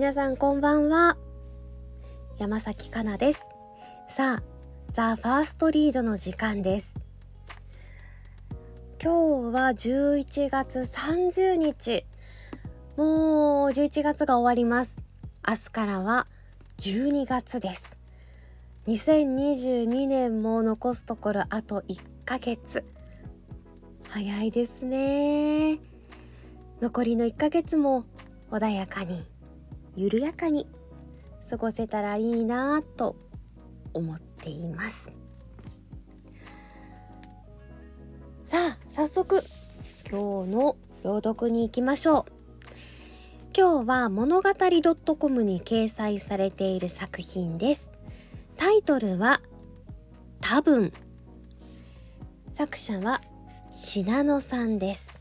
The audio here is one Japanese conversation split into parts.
皆さんこんばんは。山崎かなです。さあザ・ファーストリードの時間です。今日は11月30日。もう11月が終わります。明日からは12月です。2022年も残すところあと1ヶ月。早いですね。残りの1ヶ月も穏やかに緩やかに過ごせたらいいなと思っています。さあ早速今日の朗読に行きましょう。今日は物語 .com に掲載されている作品です。タイトルは多分。作者は信濃さんです。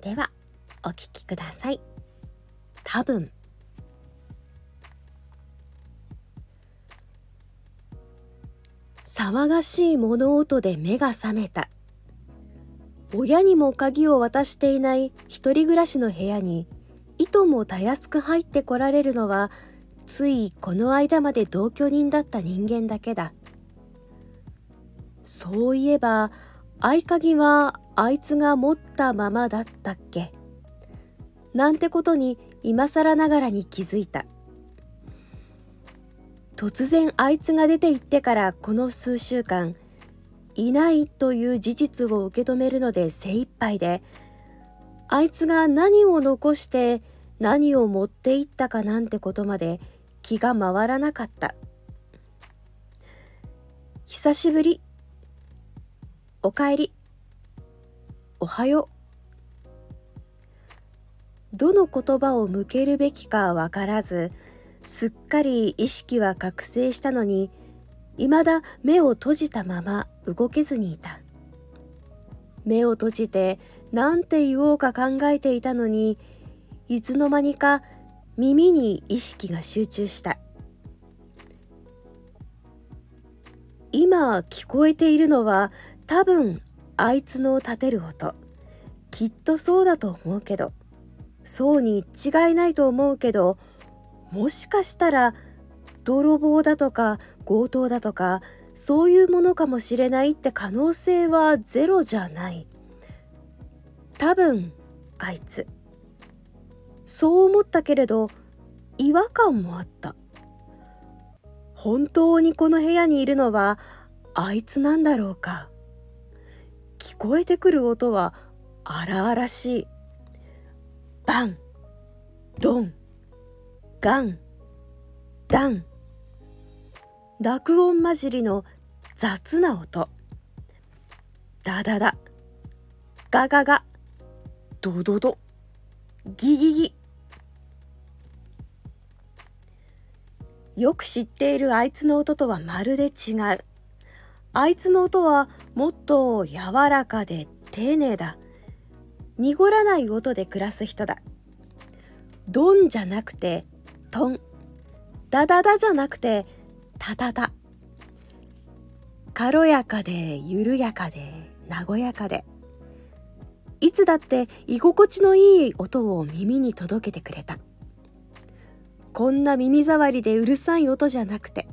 ではお聞きください。多分。騒がしい物音で目が覚めた。親にも鍵を渡していない一人暮らしの部屋にいともたやすく入ってこられるのはついこの間まで同居人だった人間だけだ。そういえば合鍵はあいつが持ったままだったっけ。なんてことに今更ながらに気づいた。突然あいつが出て行ってからこの数週間いないという事実を受け止めるので精一杯であいつが何を残して何を持っていったかなんてことまで気が回らなかった。久しぶり。おかえり。おはよう。どの言葉を向けるべきかわからずすっかり意識は覚醒したのに未だ目を閉じたまま動けずにいた。目を閉じて何て言おうか考えていたのにいつの間にか耳に意識が集中した。今聞こえているのは多分あいつの立てる音。きっとそうだと思うけど。そうに違いないと思うけどもしかしたら泥棒だとか強盗だとかそういうものかもしれないって可能性はゼロじゃない。多分あいつ。そう思ったけれど違和感もあった。本当にこの部屋にいるのはあいつなんだろうか。聞こえてくる音は荒々しい。バンドンガンダン。濁音混じりの雑な音。ダダダ。ガガガ。ドドド。ギギギ。よく知っているあいつの音とはまるで違う。あいつの音はもっと柔らかで丁寧だ。濁らない音で暮らす人だ。ドンじゃなくてトン。ダダダじゃなくてタタタ。軽やかで緩やかで和やかで。いつだって居心地のいい音を耳に届けてくれた。こんな耳障りでうるさい音じゃなくて。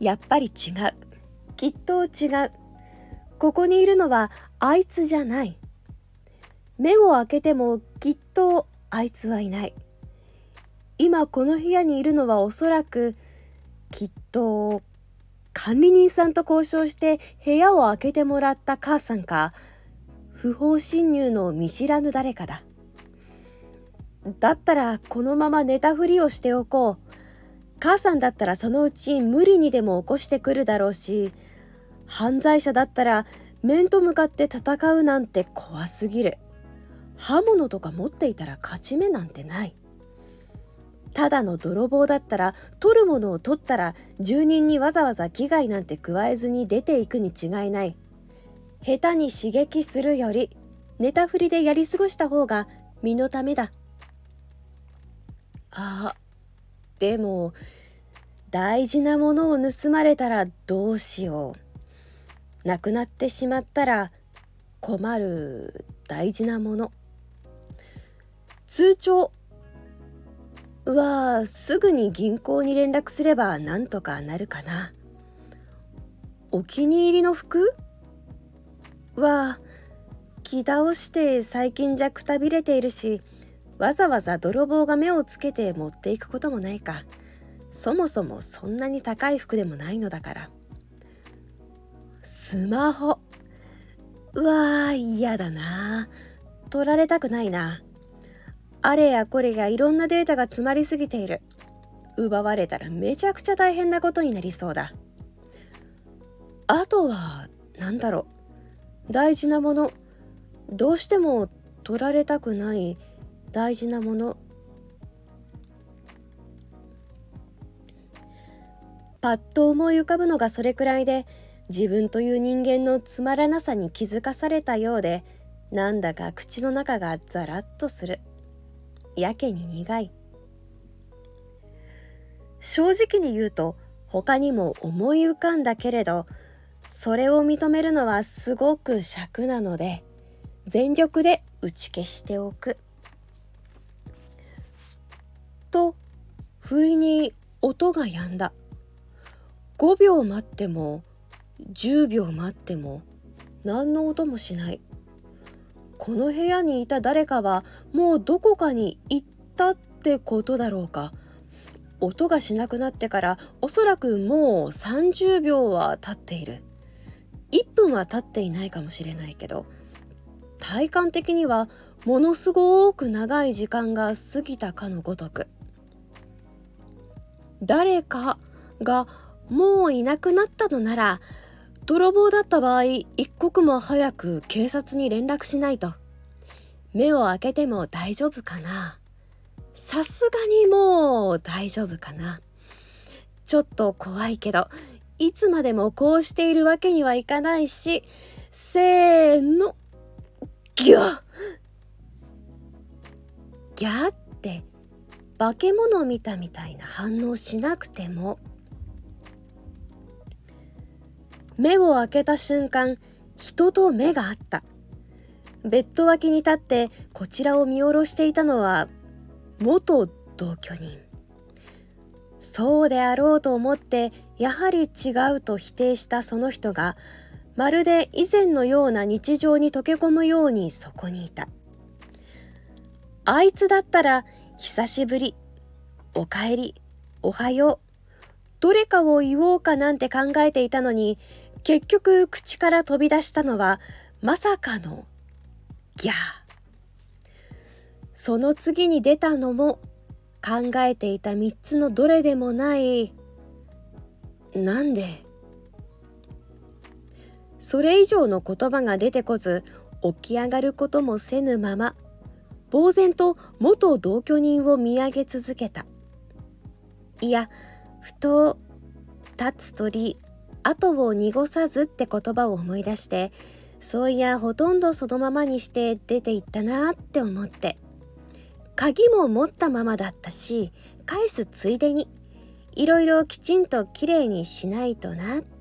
やっぱり違う。きっと違う。ここにいるのはあいつじゃない。目を開けてもきっとあいつはいない。今この部屋にいるのはおそらくきっと管理人さんと交渉して部屋を開けてもらった母さんか。不法侵入の見知らぬ誰かだ。だったらこのまま寝たふりをしておこう。母さんだったらそのうち無理にでも起こしてくるだろうし犯罪者だったら面と向かって戦うなんて怖すぎる。刃物とか持っていたら勝ち目なんてない。ただの泥棒だったら取るものを取ったら住人にわざわざ危害なんて加えずに出ていくに違いない。下手に刺激するより寝たふりでやり過ごした方が身のためだ。あでも大事なものを盗まれたらどうしよう。亡くなってしまったら困る大事なもの。通帳はすぐに銀行に連絡すればなんとかなるかな。お気に入りの服は着倒して最近じゃくたびれているしわざわざ泥棒が目をつけて持っていくこともないか。そもそもそんなに高い服でもないのだから。スマホ。うわー嫌だな。取られたくないな。あれやこれやいろんなデータが詰まりすぎている。奪われたらめちゃくちゃ大変なことになりそうだ。あとは何だろう。大事なもの。どうしても取られたくない。大事なもの。パッと思い浮かぶのがそれくらいで自分という人間のつまらなさに気づかされたようでなんだか口の中がザラッとする。やけに苦い。正直に言うと他にも思い浮かんだけれどそれを認めるのはすごく尺なので全力で打ち消しておく。と不意に音が止んだ。5秒待っても10秒待っても何の音もしない。この部屋にいた誰かはもうどこかに行ったってことだろうか。音がしなくなってからおそらくもう30秒は経っている。1分は経っていないかもしれないけど体感的にはものすごく長い時間が過ぎたかのごとく。誰かがもういなくなったのなら泥棒だった場合一刻も早く警察に連絡しないと。目を開けても大丈夫かな。さすがにもう大丈夫かな。ちょっと怖いけどいつまでもこうしているわけにはいかないしせーの。ギャギャって化け物を見たみたいな反応しなくても目を開けた瞬間人と目があった。ベッド脇に立ってこちらを見下ろしていたのは元同居人。そうであろうと思ってやはり違うと否定したその人がまるで以前のような日常に溶け込むようにそこにいた。あいつだったら久しぶりおかえりおはようどれかを言おうかなんて考えていたのに結局口から飛び出したのはまさかのギャー。その次に出たのも考えていた3つのどれでもないなんで。それ以上の言葉が出てこず起き上がることもせぬまま呆然と元同居人を見上げ続けた。いやふと立つ鳥後を濁さずって言葉を思い出してそういやほとんどそのままにして出て行ったなって思って鍵も持ったままだったし返すついでにいろいろきちんときれいにしないとなって。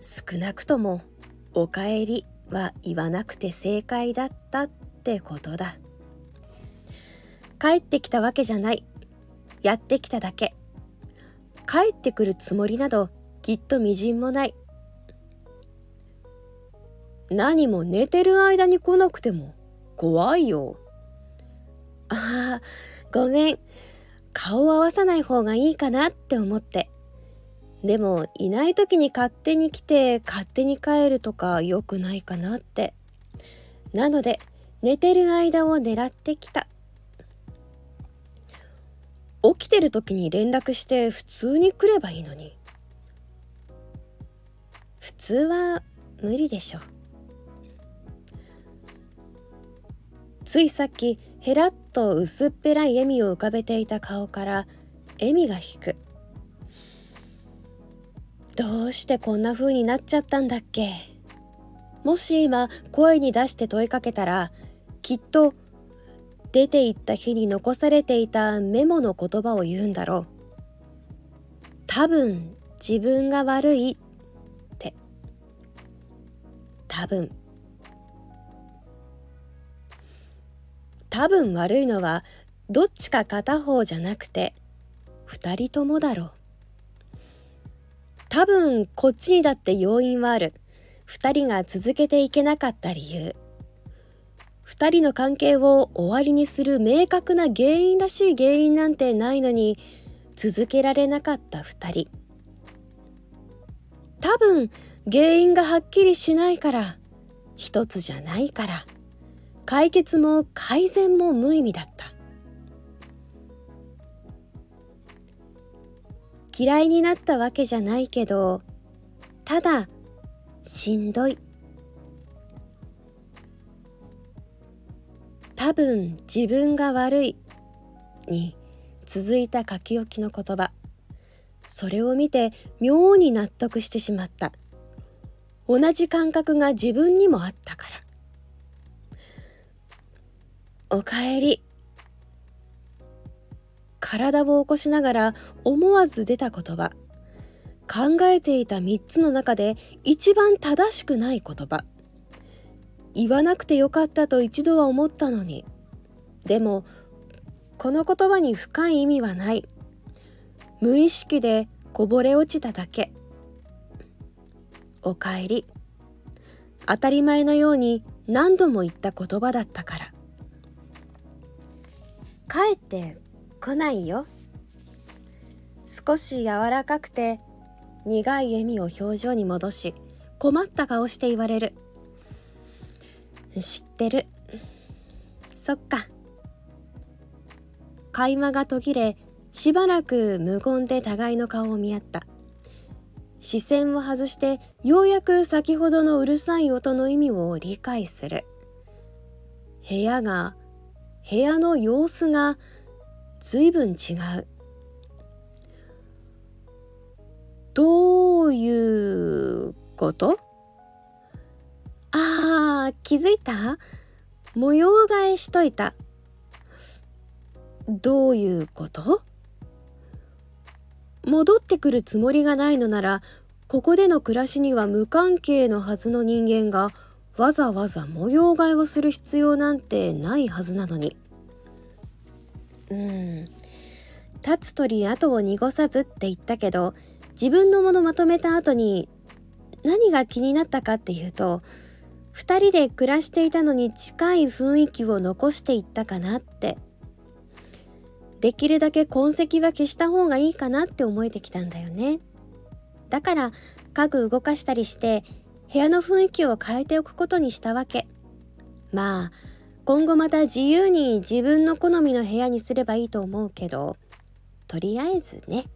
少なくとも「おかえり」は言わなくて正解だったってことだ。帰ってきたわけじゃない。やってきただけ。帰ってくるつもりなどきっとみじんもない。何も寝てる間に来なくても怖いよ。ああごめん。顔を合わさない方がいいかなって思って。でもいない時に勝手に来て勝手に帰るとか良くないかなって。なので寝てる間を狙ってきた。起きてる時に連絡して普通に来ればいいのに。普通は無理でしょ。ついさっきへらっと薄っぺらい笑みを浮かべていた顔から笑みが引く。どうしてこんな風になっちゃったんだっけ。もし今声に出して問いかけたらきっと出て行った日に残されていたメモの言葉を言うんだろう。多分自分が悪いって。多分。多分悪いのはどっちか片方じゃなくて2人ともだろう。多分こっちにだって要因はある。2人が続けていけなかった理由。2人の関係を終わりにする明確な原因らしい原因なんてないのに続けられなかった2人。多分原因がはっきりしないから一つじゃないから解決も改善も無意味だった。嫌いになったわけじゃないけどただしんどい。多分自分が悪いに続いた書き置きの言葉。それを見て妙に納得してしまった。同じ感覚が自分にもあったから。おかえり。体を起こしながら思わず出た言葉。考えていた3つの中で一番正しくない言葉。言わなくてよかったと一度は思ったのに。でもこの言葉に深い意味はない。無意識でこぼれ落ちただけ。おかえり。当たり前のように何度も言った言葉だったから。帰って来ないよ。少し柔らかくて苦い笑みを表情に戻し困った顔して言われる。知ってる。そっか。会話が途切れしばらく無言で互いの顔を見合った。視線を外してようやく先ほどのうるさい音の意味を理解する。部屋が部屋の様子が随分違う。どういうこと？ああ気づいた？模様替えしといた。どういうこと？戻ってくるつもりがないのならここでの暮らしには無関係のはずの人間がわざわざ模様替えをする必要なんてないはずなのに。うん。立つ鳥後を濁さずって言ったけど自分のものまとめた後に何が気になったかっていうと2人で暮らしていたのに近い雰囲気を残していったかなって。できるだけ痕跡は消した方がいいかなって思えてきたんだよね。だから家具動かしたりして部屋の雰囲気を変えておくことにしたわけ。まあ今後また自由に自分の好みの部屋にすればいいと思うけどとりあえずね。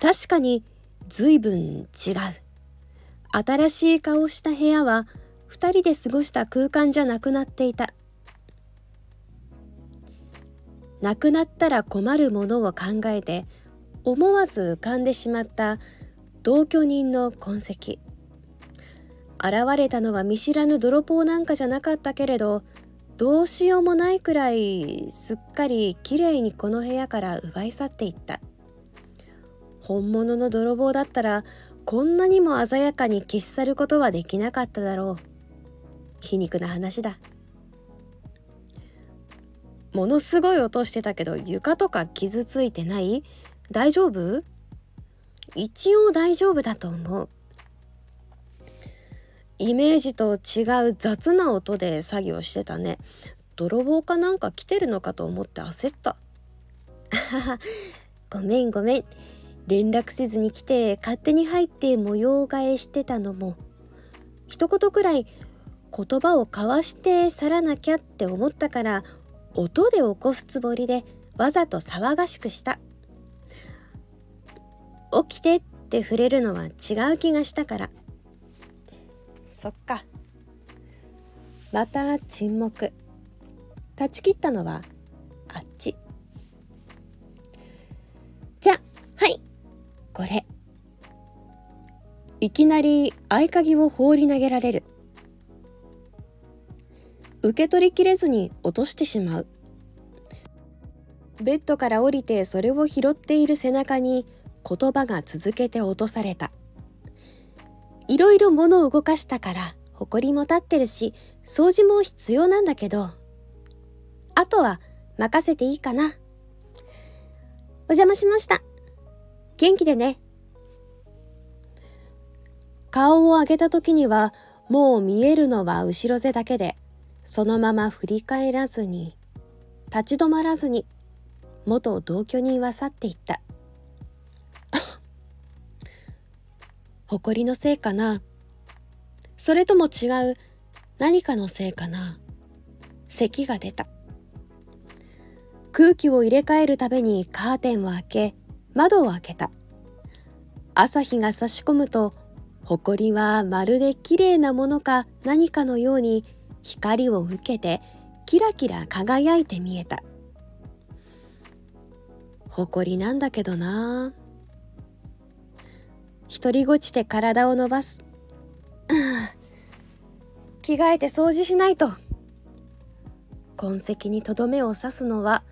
確かに随分違う。新しい顔した部屋は2人で過ごした空間じゃなくなっていた。なくなったら困るものを考えて思わず浮かんでしまった同居人の痕跡。現れたのは見知らぬ泥棒なんかじゃなかったけれどどうしようもないくらいすっかりきれいにこの部屋から奪い去っていった。本物の泥棒だったらこんなにも鮮やかに消し去ることはできなかっただろう。皮肉な話だ。ものすごい音してたけど床とか傷ついてない？大丈夫？一応大丈夫だと思う。イメージと違う雑な音で作業してたね。泥棒かなんか来てるのかと思って焦った。ごめんごめん。連絡せずに来て勝手に入って模様替えしてたのも一言くらい言葉を交わして去らなきゃって思ったから音で起こすつもりでわざと騒がしくした。起きてって触れるのは違う気がしたから。そっか。また沈黙。断ち切ったのはあっち。じゃはい。いきなり合鍵を放り投げられる。受け取りきれずに落としてしまう。ベッドから降りてそれを拾っている背中に言葉が続けて落とされた。いろいろ物を動かしたからほこりも立ってるし掃除も必要なんだけどあとは任せていいかな。お邪魔しました。元気でね。顔を上げた時にはもう見えるのは後ろ背だけでそのまま振り返らずに立ち止まらずに元同居人は去っていった。誇りのせいかな。それとも違う何かのせいかな。咳が出た。空気を入れ替えるためにカーテンを開け窓を開けた。朝日が差し込むと埃はまるで綺麗なものか何かのように光を受けてキラキラ輝いて見えた。埃なんだけどな。独りごちで体を伸ばす。着替えて掃除しないと。痕跡にとどめを刺すのは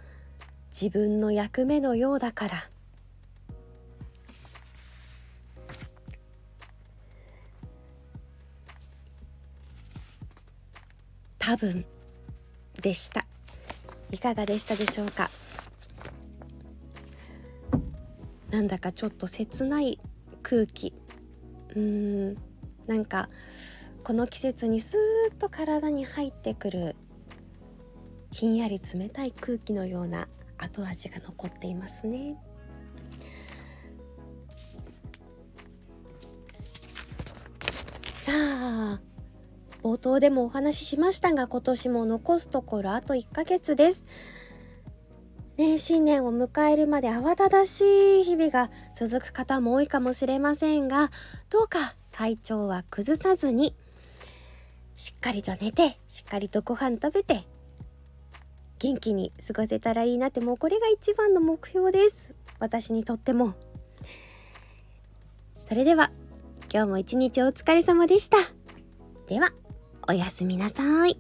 自分の役目のようだから。多分でした。いかがでしたでしょうか？なんだかちょっと切ない空気。うーん。なんかこの季節にスーッと体に入ってくるひんやり冷たい空気のような後味が残っていますね。頭でもお話ししましたが今年も残すところあと1ヶ月です。ね、新年を迎えるまで慌ただしい日々が続く方も多いかもしれませんがどうか体調は崩さずにしっかりと寝てしっかりとご飯食べて元気に過ごせたらいいなってもうこれが一番の目標です。私にとっても。それでは今日も一日お疲れ様でした。では。おやすみなさい。